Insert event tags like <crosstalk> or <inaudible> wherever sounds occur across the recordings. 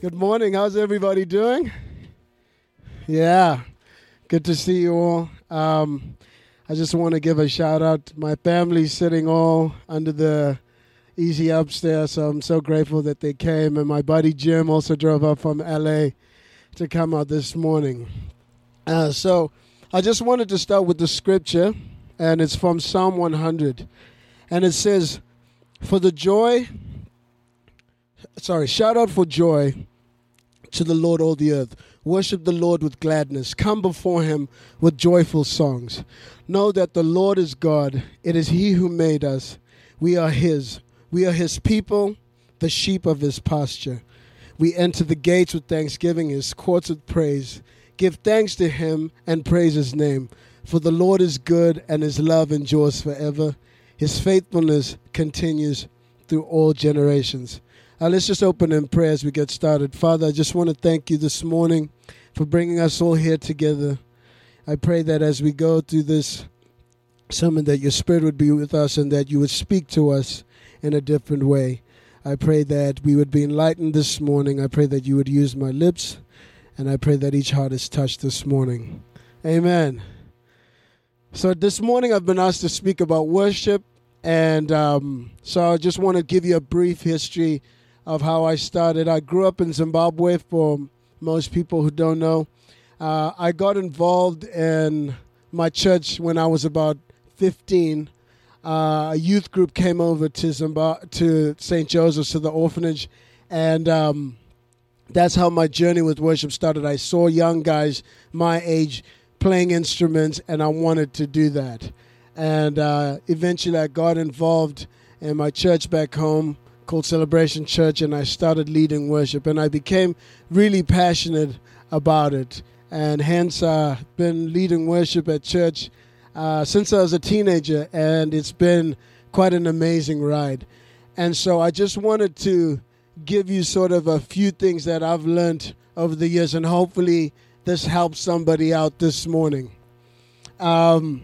Good morning. How's everybody doing? Yeah, good to see you all. Um, I just want to give a shout out to my family sitting all under the easy upstairs. So I'm so grateful that they came. And my buddy Jim also drove up from LA to come out this morning. Uh, so I just wanted to start with the scripture, and it's from Psalm 100. And it says, For the joy, sorry, shout out for joy to the Lord, all the earth. Worship the Lord with gladness. Come before him with joyful songs. Know that the Lord is God. It is he who made us. We are his. We are his people, the sheep of his pasture. We enter the gates with thanksgiving, his courts with praise. Give thanks to him and praise his name. For the Lord is good and his love endures forever. His faithfulness continues through all generations. Uh, let's just open in prayer as we get started. Father, I just want to thank you this morning for bringing us all here together. I pray that as we go through this sermon, that your Spirit would be with us and that you would speak to us in a different way. I pray that we would be enlightened this morning. I pray that you would use my lips, and I pray that each heart is touched this morning. Amen. So, this morning I've been asked to speak about worship, and um, so I just want to give you a brief history of how I started. I grew up in Zimbabwe, for most people who don't know. Uh, I got involved in my church when I was about 15. Uh, a youth group came over to Zimbabwe, to St. Joseph's, to the orphanage, and um, that's how my journey with worship started. I saw young guys my age playing instruments, and I wanted to do that. And uh, eventually, I got involved in my church back home called Celebration Church, and I started leading worship, and I became really passionate about it, and hence I've uh, been leading worship at church uh, since I was a teenager, and it's been quite an amazing ride. And so I just wanted to give you sort of a few things that I've learned over the years, and hopefully this helps somebody out this morning. Um,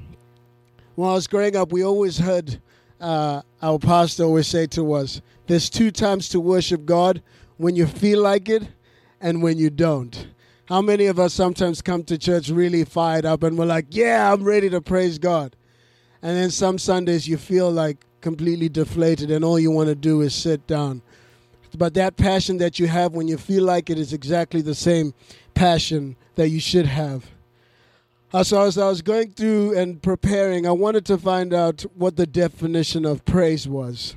when I was growing up, we always heard uh, our pastor always say to us, there's two times to worship God when you feel like it and when you don't. How many of us sometimes come to church really fired up and we're like, yeah, I'm ready to praise God. And then some Sundays you feel like completely deflated and all you want to do is sit down. But that passion that you have when you feel like it is exactly the same passion that you should have. Uh, so as I was going through and preparing, I wanted to find out what the definition of praise was.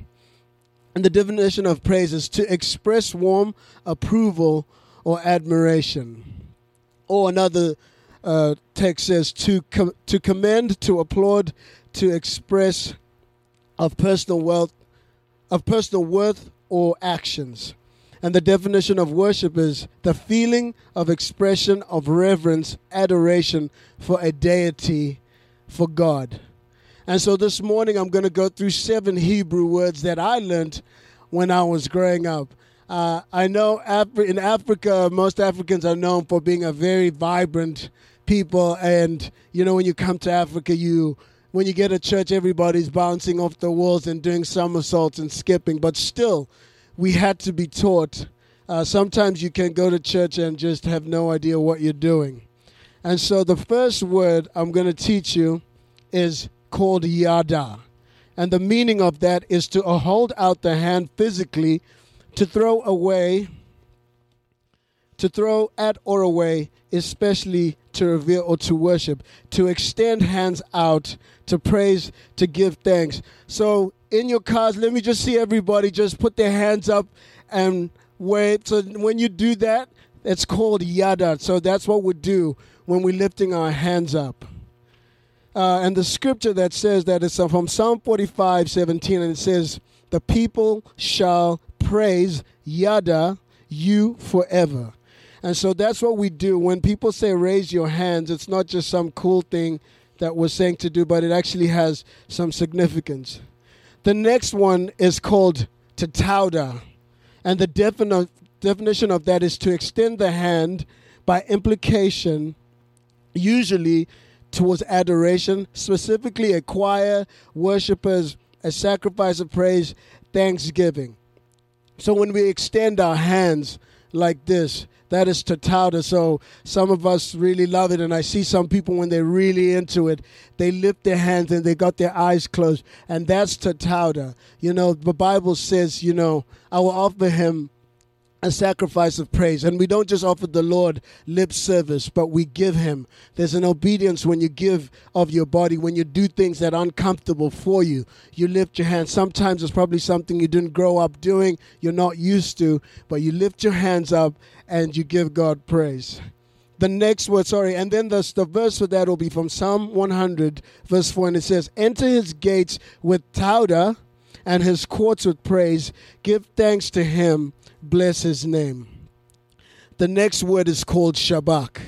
And the definition of praise is to express warm approval or admiration. Or another uh, text says to com- to commend, to applaud, to express of personal wealth, of personal worth or actions. And the definition of worship is the feeling of expression of reverence, adoration for a deity, for God. And so this morning I'm going to go through seven Hebrew words that I learned when I was growing up. Uh, I know Af- in Africa, most Africans are known for being a very vibrant people. And, you know, when you come to Africa, you when you get a church, everybody's bouncing off the walls and doing somersaults and skipping. But still, we had to be taught. Uh, sometimes you can go to church and just have no idea what you're doing. And so the first word I'm going to teach you is called yada. And the meaning of that is to hold out the hand physically, to throw away, to throw at or away, especially to reveal or to worship, to extend hands out, to praise, to give thanks. So in your cars, let me just see everybody just put their hands up and wave. So when you do that, it's called yada. So that's what we do when we're lifting our hands up. Uh, and the scripture that says that is from Psalm 45 17, and it says, The people shall praise Yada, you forever. And so that's what we do. When people say raise your hands, it's not just some cool thing that we're saying to do, but it actually has some significance. The next one is called tatauda. And the defini- definition of that is to extend the hand by implication, usually towards adoration, specifically a choir, worshipers, a sacrifice of praise, thanksgiving. So when we extend our hands, like this. That is Tatauda. So some of us really love it, and I see some people when they're really into it, they lift their hands and they got their eyes closed, and that's Tatauda. You know, the Bible says, you know, I will offer him a sacrifice of praise. And we don't just offer the Lord lip service, but we give Him. There's an obedience when you give of your body, when you do things that are uncomfortable for you. You lift your hands. Sometimes it's probably something you didn't grow up doing, you're not used to, but you lift your hands up and you give God praise. The next word, sorry, and then the, the verse for that will be from Psalm 100, verse 4, and it says, Enter his gates with Tauda and his courts with praise. Give thanks to him bless his name. The next word is called Shabach.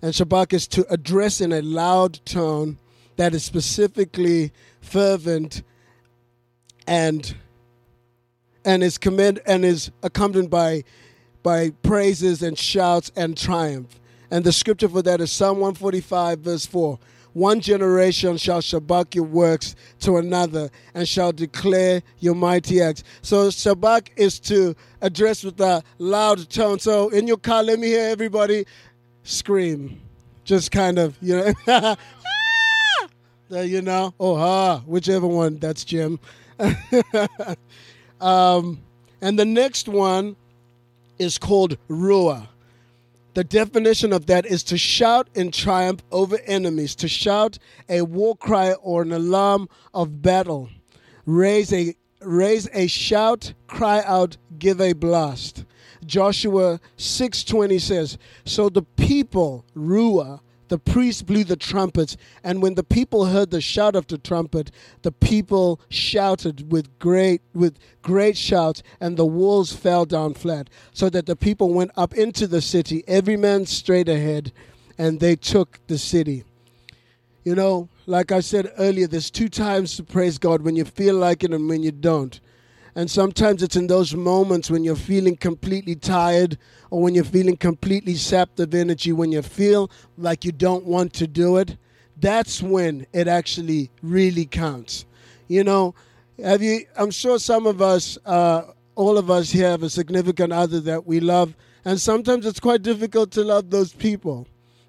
And Shabach is to address in a loud tone that is specifically fervent and and is commend and is accompanied by by praises and shouts and triumph. And the scripture for that is Psalm 145 verse 4. One generation shall shabach your works to another and shall declare your mighty acts. So shabach is to address with a loud tone. So in your car, let me hear everybody scream. Just kind of, you know, <laughs> you know, oh ha, whichever one. That's Jim. <laughs> um, and the next one is called Ruah. The definition of that is to shout in triumph over enemies, to shout a war cry or an alarm of battle, raise a raise a shout, cry out, give a blast. Joshua 6:20 says, "So the people, Ruah, the priests blew the trumpets, and when the people heard the shout of the trumpet, the people shouted with great with great shouts, and the walls fell down flat, so that the people went up into the city, every man straight ahead, and they took the city. You know, like I said earlier, there's two times to praise God when you feel like it and when you don't. And sometimes it's in those moments when you're feeling completely tired or when you're feeling completely sapped of energy, when you feel like you don't want to do it. That's when it actually really counts. You know, have you? I'm sure some of us, uh, all of us here, have a significant other that we love, and sometimes it's quite difficult to love those people,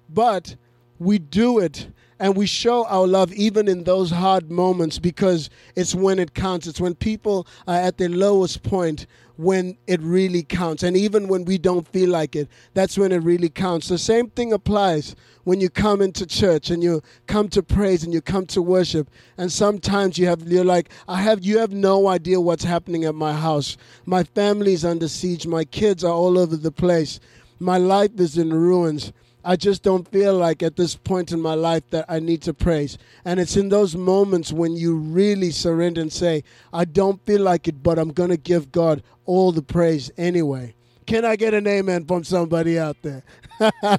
but we do it and we show our love even in those hard moments because it's when it counts. It's when people are at their lowest point when it really counts. And even when we don't feel like it, that's when it really counts. The same thing applies when you come into church and you come to praise and you come to worship. And sometimes you have you're like, I have you have no idea what's happening at my house. My family's under siege, my kids are all over the place. My life is in ruins I just don't feel like at this point in my life that I need to praise. And it's in those moments when you really surrender and say, I don't feel like it, but I'm going to give God all the praise anyway. Can I get an amen from somebody out there? <laughs> I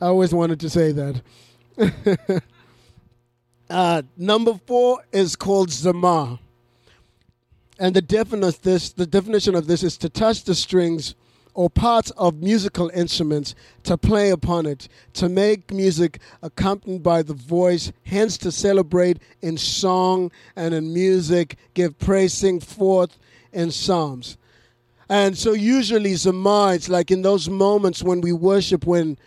always wanted to say that. <laughs> uh, number four is called Zama. And the definition this, the definition of this is to touch the strings or parts of musical instruments to play upon it, to make music accompanied by the voice, hence to celebrate in song and in music, give praising forth in psalms. And so usually Zamar, it's like in those moments when we worship when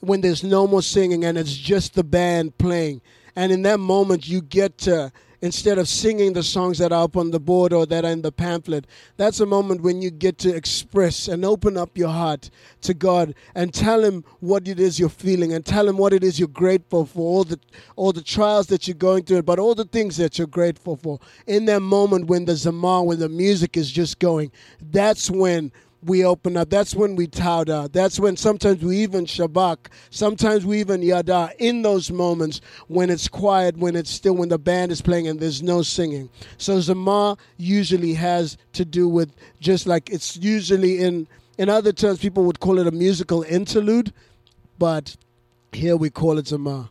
when there's no more singing and it's just the band playing. And in that moment you get to instead of singing the songs that are up on the board or that are in the pamphlet. That's a moment when you get to express and open up your heart to God and tell him what it is you're feeling and tell him what it is you're grateful for, all the all the trials that you're going through, but all the things that you're grateful for. In that moment when the zamar, when the music is just going, that's when we open up. That's when we tauda. That's when sometimes we even shabach. Sometimes we even yada in those moments when it's quiet, when it's still, when the band is playing and there's no singing. So Zama usually has to do with just like it's usually in, in other terms, people would call it a musical interlude, but here we call it Zama.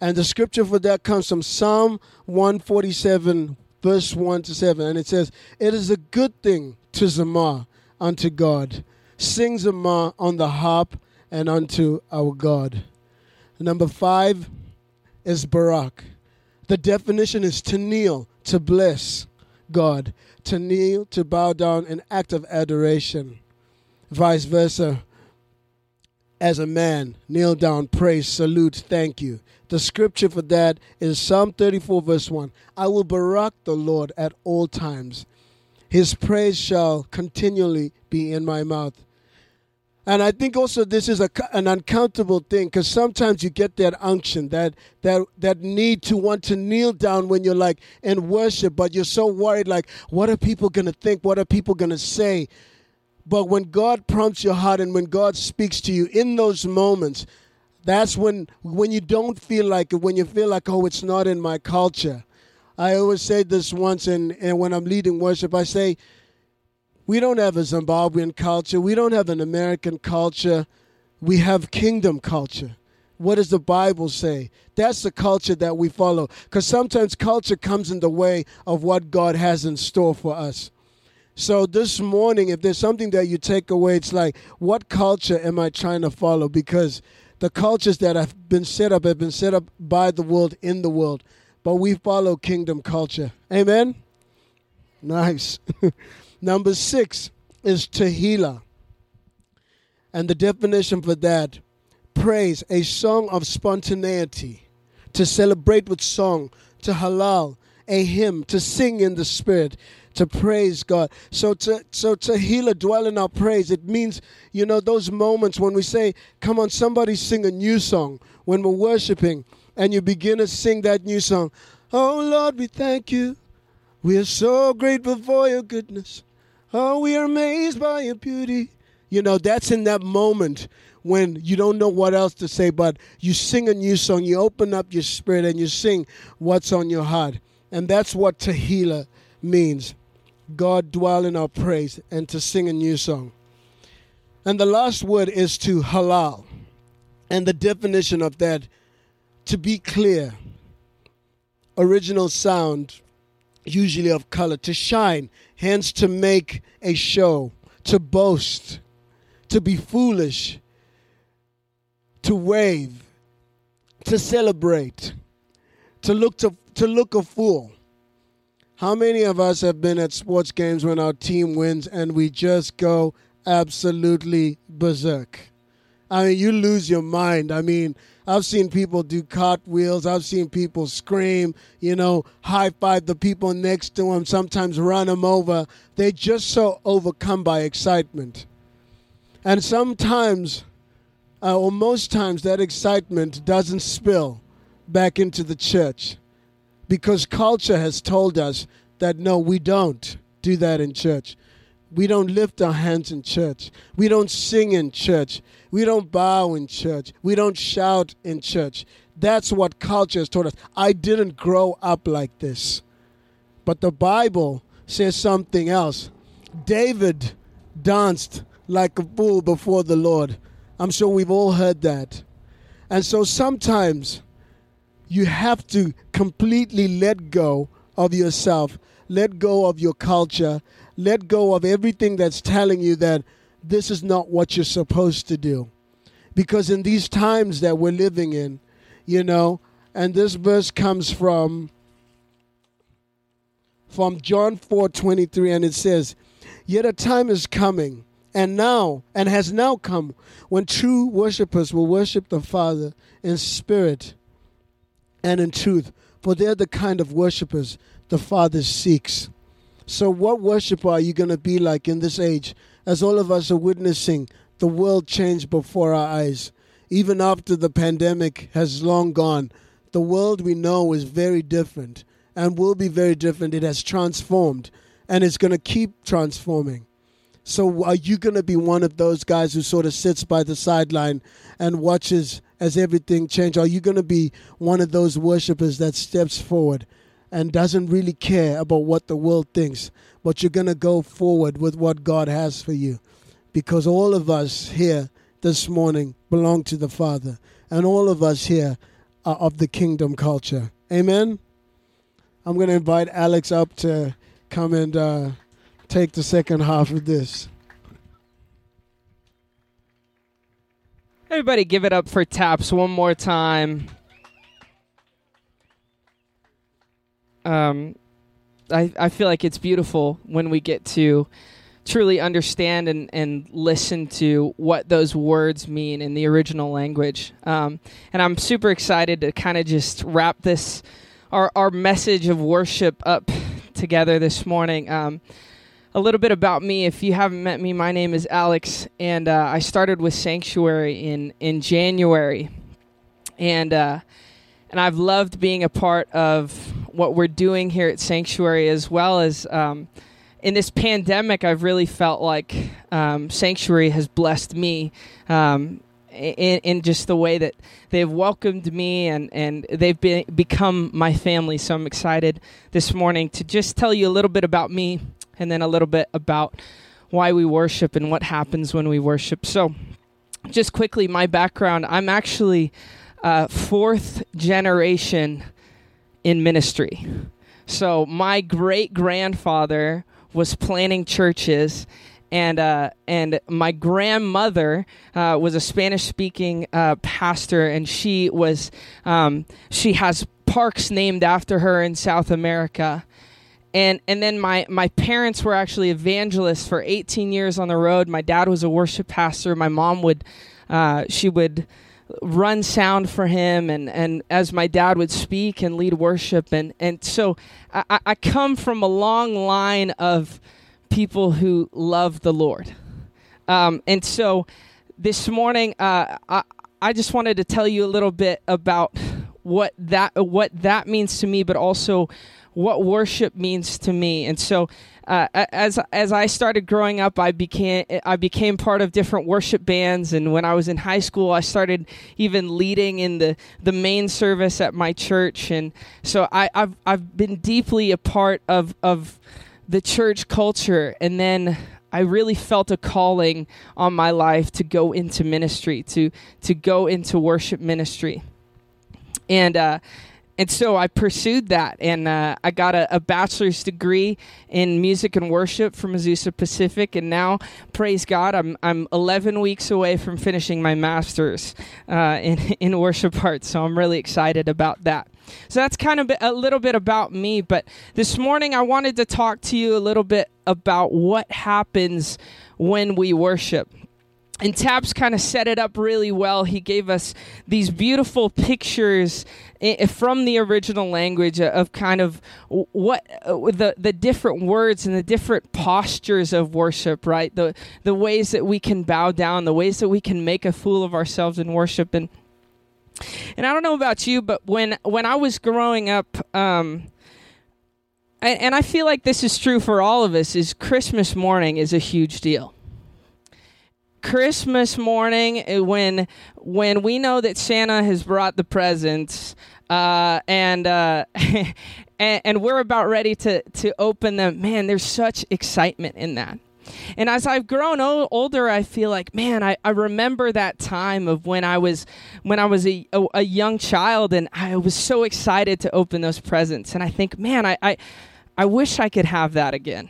And the scripture for that comes from Psalm 147, verse 1 to 7. And it says, It is a good thing to Zamar unto God. Sing Zamar on the harp and unto our God. Number five is Barak. The definition is to kneel, to bless God, to kneel, to bow down, an act of adoration. vice versa. As a man, kneel down, praise, salute, thank you. The scripture for that is Psalm 34, verse 1. I will barak the Lord at all times. His praise shall continually be in my mouth. And I think also this is a, an uncountable thing because sometimes you get that unction, that that that need to want to kneel down when you're like in worship, but you're so worried, like, what are people gonna think? What are people gonna say? But when God prompts your heart and when God speaks to you in those moments, that's when when you don't feel like it, when you feel like, oh, it's not in my culture. I always say this once, and, and when I'm leading worship, I say, we don't have a Zimbabwean culture. We don't have an American culture. We have kingdom culture. What does the Bible say? That's the culture that we follow. Because sometimes culture comes in the way of what God has in store for us. So this morning, if there's something that you take away, it's like, what culture am I trying to follow? Because the cultures that have been set up have been set up by the world in the world. But we follow kingdom culture. Amen? Nice. <laughs> Number six is Tehillah. And the definition for that praise, a song of spontaneity, to celebrate with song, to halal, a hymn, to sing in the spirit, to praise God. So to so Tehillah, dwell in our praise. It means, you know, those moments when we say, Come on, somebody sing a new song when we're worshiping, and you begin to sing that new song. Oh Lord, we thank you. We are so grateful for your goodness. Oh, we are amazed by your beauty. You know, that's in that moment when you don't know what else to say, but you sing a new song, you open up your spirit and you sing what's on your heart. And that's what Tehillah means God dwell in our praise and to sing a new song. And the last word is to halal. And the definition of that, to be clear, original sound, usually of color, to shine, hence to make a show, to boast, to be foolish, to wave, to celebrate, to look to, to look a fool. How many of us have been at sports games when our team wins and we just go absolutely berserk? I mean, you lose your mind. I mean, I've seen people do cartwheels. I've seen people scream, you know, high five the people next to them, sometimes run them over. They're just so overcome by excitement. And sometimes, uh, or most times, that excitement doesn't spill back into the church because culture has told us that no, we don't do that in church. We don't lift our hands in church. We don't sing in church. We don't bow in church. We don't shout in church. That's what culture has taught us. I didn't grow up like this. But the Bible says something else. David danced like a fool before the Lord. I'm sure we've all heard that. And so sometimes you have to completely let go of yourself, let go of your culture, let go of everything that's telling you that this is not what you're supposed to do. Because in these times that we're living in, you know, and this verse comes from from John 4:23 and it says, "Yet a time is coming and now and has now come when true worshipers will worship the Father in spirit and in truth, for they're the kind of worshipers the Father seeks." So, what worship are you going to be like in this age as all of us are witnessing the world change before our eyes? Even after the pandemic has long gone, the world we know is very different and will be very different. It has transformed and it's going to keep transforming. So, are you going to be one of those guys who sort of sits by the sideline and watches as everything changes? Are you going to be one of those worshipers that steps forward and doesn't really care about what the world thinks, but you're going to go forward with what God has for you. Because all of us here this morning belong to the Father, and all of us here are of the kingdom culture. Amen? I'm going to invite Alex up to come and uh, take the second half of this. Everybody, give it up for Taps one more time. Um, I, I feel like it's beautiful when we get to truly understand and, and listen to what those words mean in the original language. Um, and I'm super excited to kind of just wrap this, our, our message of worship up together this morning. Um, a little bit about me. If you haven't met me, my name is Alex, and uh, I started with Sanctuary in, in January. And, uh, and I've loved being a part of what we're doing here at Sanctuary as well as. Um, in this pandemic, I've really felt like um, Sanctuary has blessed me um, in, in, just the way that they've welcomed me and, and they've been, become my family. So I'm excited this morning to just tell you a little bit about me and then a little bit about why we worship and what happens when we worship. So, just quickly, my background I'm actually uh, fourth generation in ministry. So, my great grandfather was planning churches and uh, and my grandmother uh, was a Spanish speaking uh, pastor, and she was um, she has parks named after her in South America. And and then my my parents were actually evangelists for 18 years on the road. My dad was a worship pastor. My mom would uh, she would run sound for him and, and as my dad would speak and lead worship and, and so I, I come from a long line of people who love the Lord. Um, and so this morning uh, I, I just wanted to tell you a little bit about what that what that means to me, but also what worship means to me. And so uh, as as I started growing up, I became I became part of different worship bands, and when I was in high school, I started even leading in the, the main service at my church, and so I, I've I've been deeply a part of of the church culture, and then I really felt a calling on my life to go into ministry, to to go into worship ministry, and. Uh, and so I pursued that, and uh, I got a, a, bachelor's degree in music and worship from Azusa Pacific, and now, praise God, I'm I'm 11 weeks away from finishing my master's uh, in <laughs> in worship arts. So I'm really excited about that. So that's kind of a little bit about me. But this morning, I wanted to talk to you a little bit about what happens when we worship and Taps kind of set it up really well. He gave us these beautiful pictures from the original language of kind of what uh, the the different words and the different postures of worship, right? The the ways that we can bow down, the ways that we can make a fool of ourselves in worship, and and I don't know about you, but when when I was growing up. Um, and, and I feel like this is true for all of us. Is Christmas morning is a huge deal Christmas morning uh, when when we know that Santa has brought the presents uh, and, uh, <laughs> and and we're about ready to to open them. Man, there's such excitement in that. And as I've grown o- older, I feel like, man, I, I remember that time of when I was when I was a, a, a young child, and I was so excited to open those presents. And I think, man, I, I I wish I could have that again.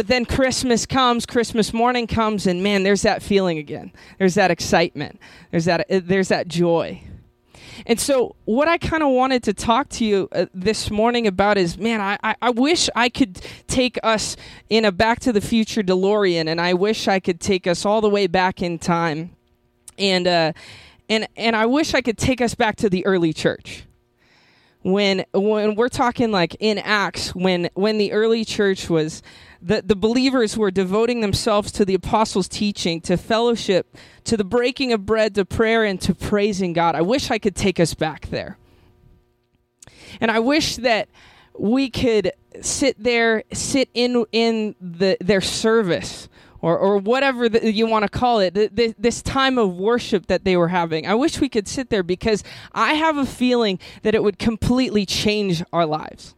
But then Christmas comes, Christmas morning comes, and man, there's that feeling again. There's that excitement. There's that, uh, there's that joy. And so, what I kind of wanted to talk to you uh, this morning about is man, I, I, I, wish I could take us in a Back to the Future DeLorean, and I wish I could take us all the way back in time. And, uh, and, and I wish I could take us back to the early church when when we're talking like in acts when when the early church was the, the believers were devoting themselves to the apostles' teaching, to fellowship, to the breaking of bread, to prayer, and to praising God. I wish I could take us back there. And I wish that we could sit there, sit in in the their service or, or whatever the, you want to call it, the, the, this time of worship that they were having. I wish we could sit there because I have a feeling that it would completely change our lives.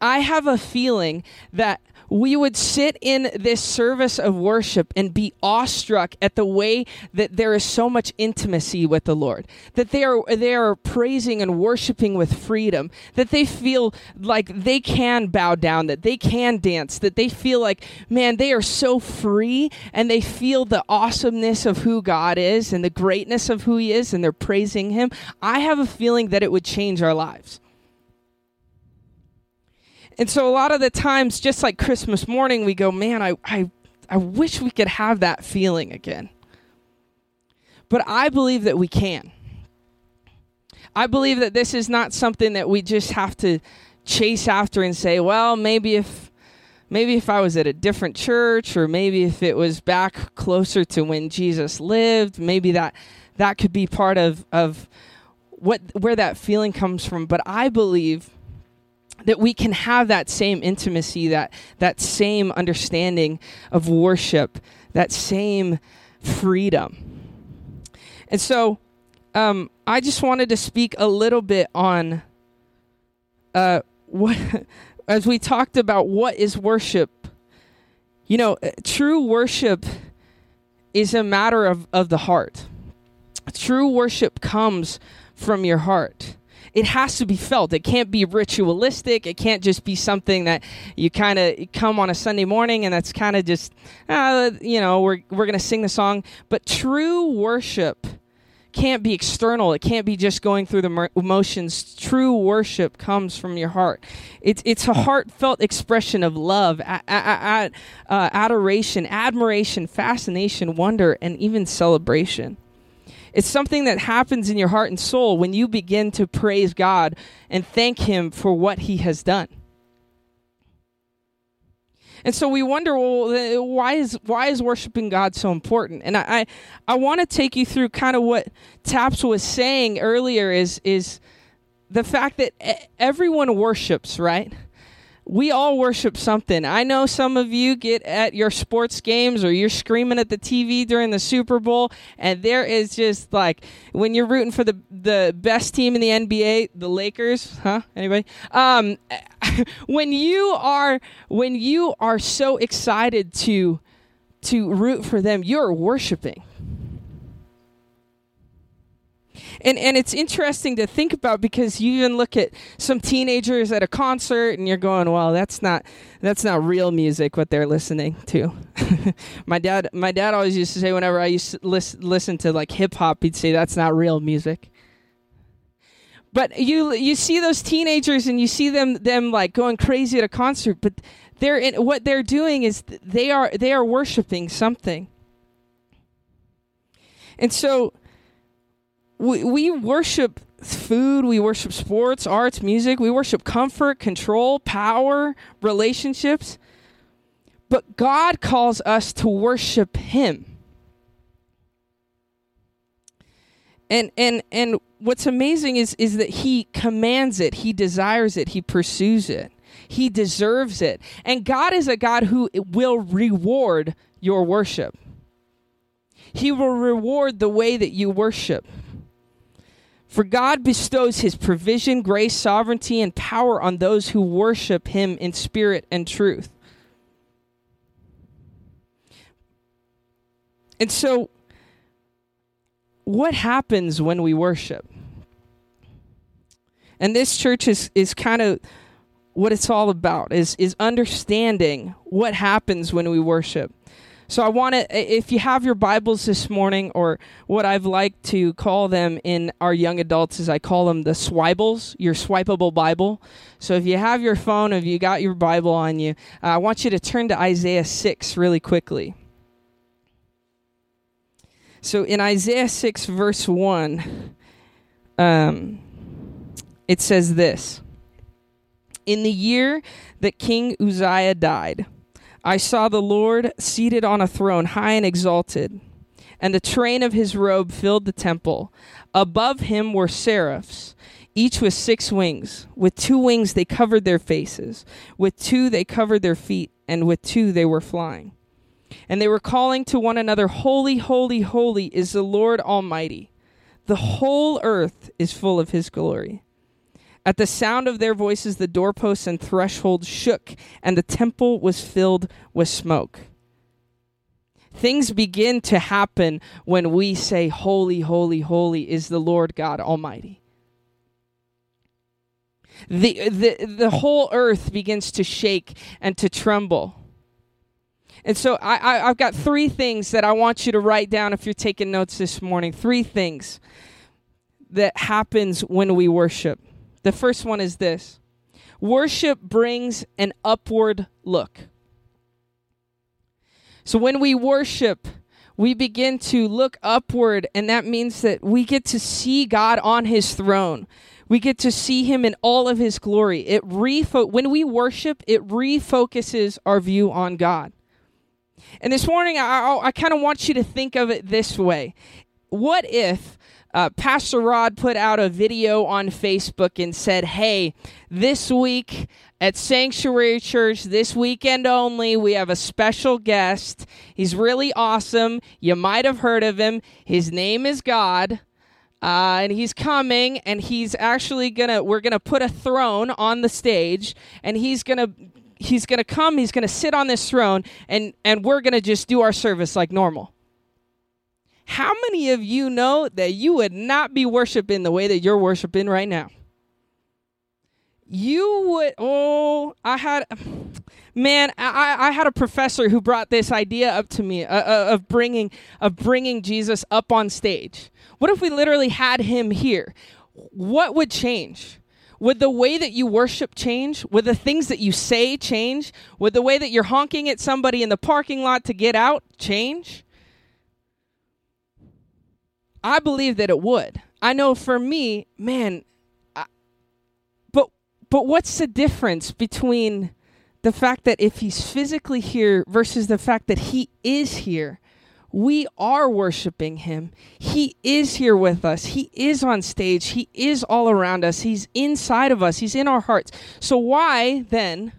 I have a feeling that we would sit in this service of worship and be awestruck at the way that there is so much intimacy with the Lord. That they are they are praising and worshiping with freedom. That they feel like they can bow down, that they can dance, that they feel like, man, they are so free and they feel the awesomeness of who God is and the greatness of who he is and they're praising him. I have a feeling that it would change our lives. And so a lot of the times, just like Christmas morning, we go, man, I, I, I wish we could have that feeling again. But I believe that we can. I believe that this is not something that we just have to chase after and say, well, maybe if maybe if I was at a different church or maybe if it was back closer to when Jesus lived, maybe that that could be part of of what where that feeling comes from, but I believe that we can have that same intimacy, that that same understanding of worship, that same freedom. And so um, I just wanted to speak a little bit on uh, what, <laughs> as we talked about what is worship. You know, uh, true worship is a matter of, of the heart. True worship comes from your heart. It has to be felt. It can't be ritualistic. It can't just be something that you kind of come on a Sunday morning and that's kind of just, uh, you know, we're, we're going to sing the song. But true worship can't be external. It can't be just going through the emotions. True worship comes from your heart. It's it's a heartfelt expression of love, uh, adoration, admiration, fascination, wonder, and even celebration. It's something that happens in your heart and soul when you begin to praise God and thank Him for what He has done. And so we wonder, well, why is why is worshiping God so important? And I I, I want to take you through kind of what Taps was saying earlier is is the fact that everyone worships, right? We all worship something. I know some of you get at your sports games or you're screaming at the TV during the Super Bowl, and there is just like when you're rooting for the the best team in the NBA, the Lakers, huh? Anybody? Um, <laughs> when you are when you are so excited to to root for them, you're worshiping. And and it's interesting to think about because you even look at some teenagers at a concert and you're going, "Well, that's not that's not real music what they're listening to." <laughs> my dad my dad always used to say whenever I used to listen, listen to like hip hop, he'd say that's not real music. But you you see those teenagers and you see them them like going crazy at a concert, but they're in, what they're doing is they are they are worshiping something. And so we, we worship food, we worship sports, arts, music, we worship comfort, control, power, relationships. But God calls us to worship him. And and and what's amazing is is that he commands it, he desires it, he pursues it. He deserves it. And God is a God who will reward your worship. He will reward the way that you worship. For God bestows his provision, grace, sovereignty, and power on those who worship him in spirit and truth. And so, what happens when we worship? And this church is, is kind of what it's all about is, is understanding what happens when we worship. So I want to, if you have your Bibles this morning, or what I've liked to call them in our young adults is I call them the swibles, your swipeable Bible. So if you have your phone, if you got your Bible on you, uh, I want you to turn to Isaiah 6 really quickly. So in Isaiah 6, verse 1, um, it says this In the year that King Uzziah died, I saw the Lord seated on a throne, high and exalted, and the train of his robe filled the temple. Above him were seraphs, each with six wings. With two wings they covered their faces, with two they covered their feet, and with two they were flying. And they were calling to one another, Holy, holy, holy is the Lord Almighty. The whole earth is full of his glory. At the sound of their voices, the doorposts and thresholds shook, and the temple was filled with smoke. Things begin to happen when we say, Holy, holy, holy is the Lord God Almighty. The, the, the whole earth begins to shake and to tremble. And so I, I, have got three things that I want you to write down if you're taking notes this morning. Three things that happens when we worship. The first one is this Worship brings an upward look. So when we worship, we begin to look upward, and that means that we get to see God on his throne. We get to see him in all of his glory. It refo- when we worship, it refocuses our view on God. And this morning, I, I, I kind of want you to think of it this way. What if uh, Pastor Rod put out a video on Facebook and said, Hey, this week at Sanctuary Church, this weekend only, we have a special guest. He's really awesome. You might have heard of him. His name is God. Uh, and he's coming and he's actually gonna we're gonna put a throne on the stage and he's gonna he's gonna come he's gonna sit on this throne and and we're gonna just do our service like normal how many of you know that you would not be worshiping the way that you're worshiping right now? You would, oh, I had, man, I, I had a professor who brought this idea up to me uh, uh, of bringing of bringing Jesus up on stage. What if we literally had him here? What would change? Would the way that you worship change? Would the things that you say change? Would the way that you're honking at somebody in the parking lot to get out change? I believe that it would. I know for me, man, I, but but what's the difference between the fact that if he's physically here versus the fact that he is here? We are worshiping him. He is here with us. He is on stage. He is all around us. He's inside of us. He's in our hearts. So why then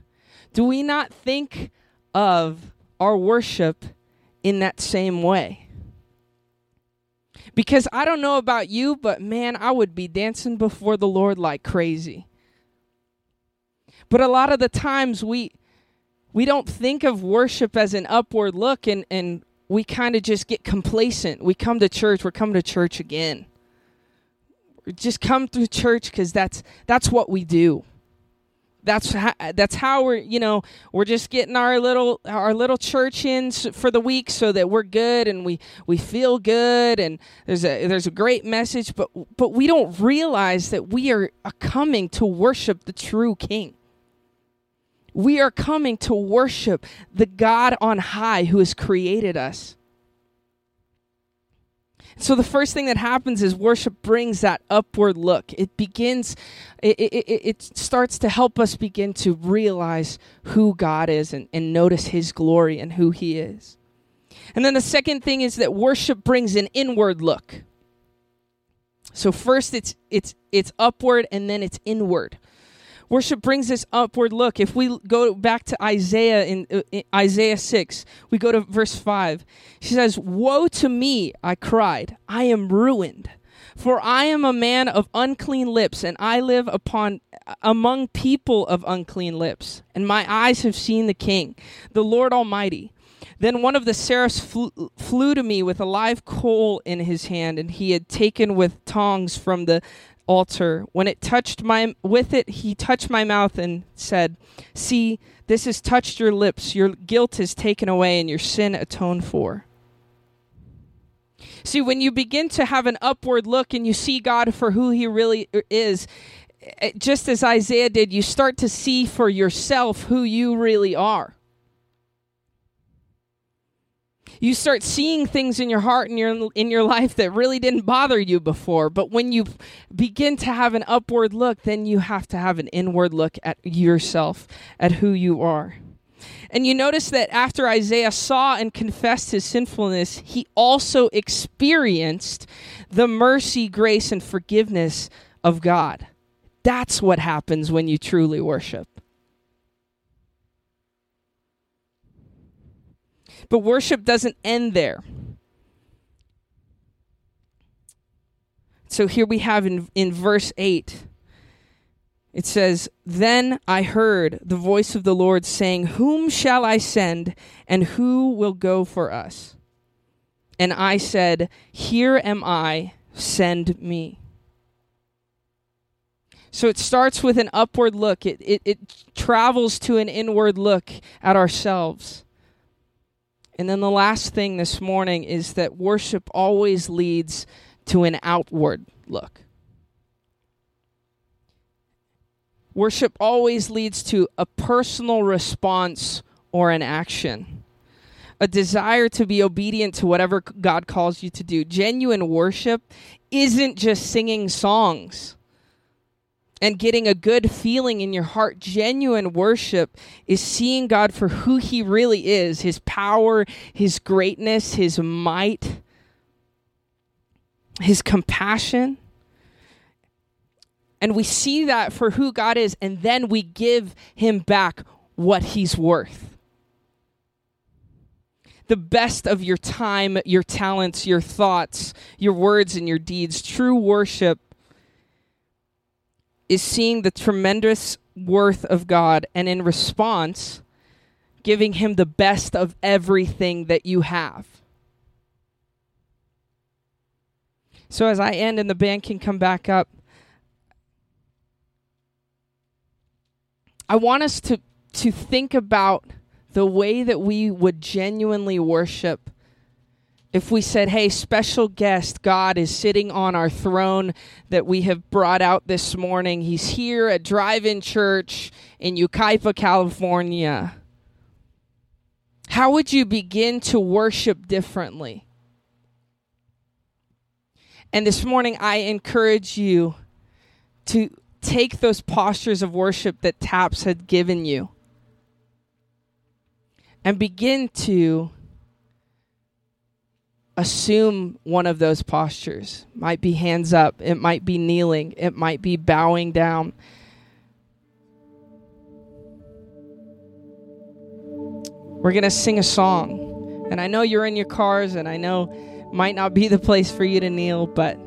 do we not think of our worship in that same way? Because I don't know about you, but man, I would be dancing before the Lord like crazy. But a lot of the times we we don't think of worship as an upward look and, and we kind of just get complacent. We come to church, we're coming to church again. We just come to church because that's that's what we do that's how, that's how we're you know we're just getting our little our little church in for the week so that we're good and we we feel good and there's a there's a great message but but we don't realize that we are coming to worship the true king. We are coming to worship the God on high who has created us so the first thing that happens is worship brings that upward look. It begins, it, it, it starts to help us begin to realize who God is and, and notice his glory and who he is. And then the second thing is that worship brings an inward look. So first it's it's it's upward and then it's inward. Worship brings this upward look. If we go back to Isaiah in, uh, in, Isaiah 6, we go to verse 5. She says, "Woe to me, I cried. I am ruined, for I am a man of unclean lips, and I live upon among people of unclean lips, and my eyes have seen the King, the Lord Almighty." Then one of the seraphs flew, to me with a live coal in his hand, and he had taken with tongs from the altar. When it touched my with it he touched my mouth and said, "See, this has touched your lips. Your guilt is taken away and your sin atoned for." See, when you begin to have an upward look and you see God for who he really is, eh, just as Isaiah did, you start to see for yourself who you really are you start seeing things in your heart and your in your life that really didn't bother you before but when you begin to have an upward look then you have to have an inward look at yourself at who you are and you notice that after Isaiah saw and confessed his sinfulness, he also experienced the mercy, grace, and forgiveness of God. That's what happens when you truly worship. But worship doesn't end there. So here we have in, in verse 8, it says, Then I heard the voice of the Lord saying, Whom shall I send, and who will go for us? And I said, Here am I, send me. So it starts with an upward look, it, it, it travels to an inward look at ourselves. And then the last thing this morning is that worship always leads to an outward look. Worship always leads to a personal response or an action, a desire to be obedient to whatever God calls you to do. Genuine worship isn't just singing songs and getting a good feeling in your heart. Genuine worship is seeing God for who He really is His power, His greatness, His might, His compassion. And we see that for who God is, and then we give Him back what He's worth. The best of your time, your talents, your thoughts, your words, and your deeds. True worship is seeing the tremendous worth of God and in response, giving Him the best of everything that you have. So, as I end and the band can come back up, I want us to, to think about the way that we would genuinely worship if we said, hey, special guest, God is sitting on our throne that we have brought out this morning. He's here at Drive In Church in Yucaipa, California. How would you begin to worship differently? And this morning, I encourage you to take those postures of worship that TAPS had given you and begin to assume one of those postures. Might be hands up, it might be kneeling, it might be bowing down. We're going to sing a song. And I know you're in your cars and I know might not be the place for you to kneel, but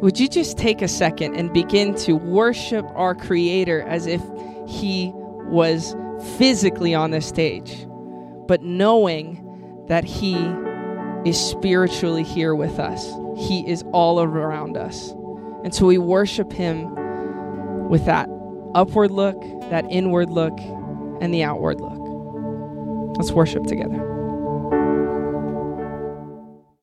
would you just take a second and begin to worship our creator as if he was physically on the stage, but knowing that He is spiritually here with us. He is all around us. And so we worship Him with that upward look, that inward look, and the outward look. Let's worship together.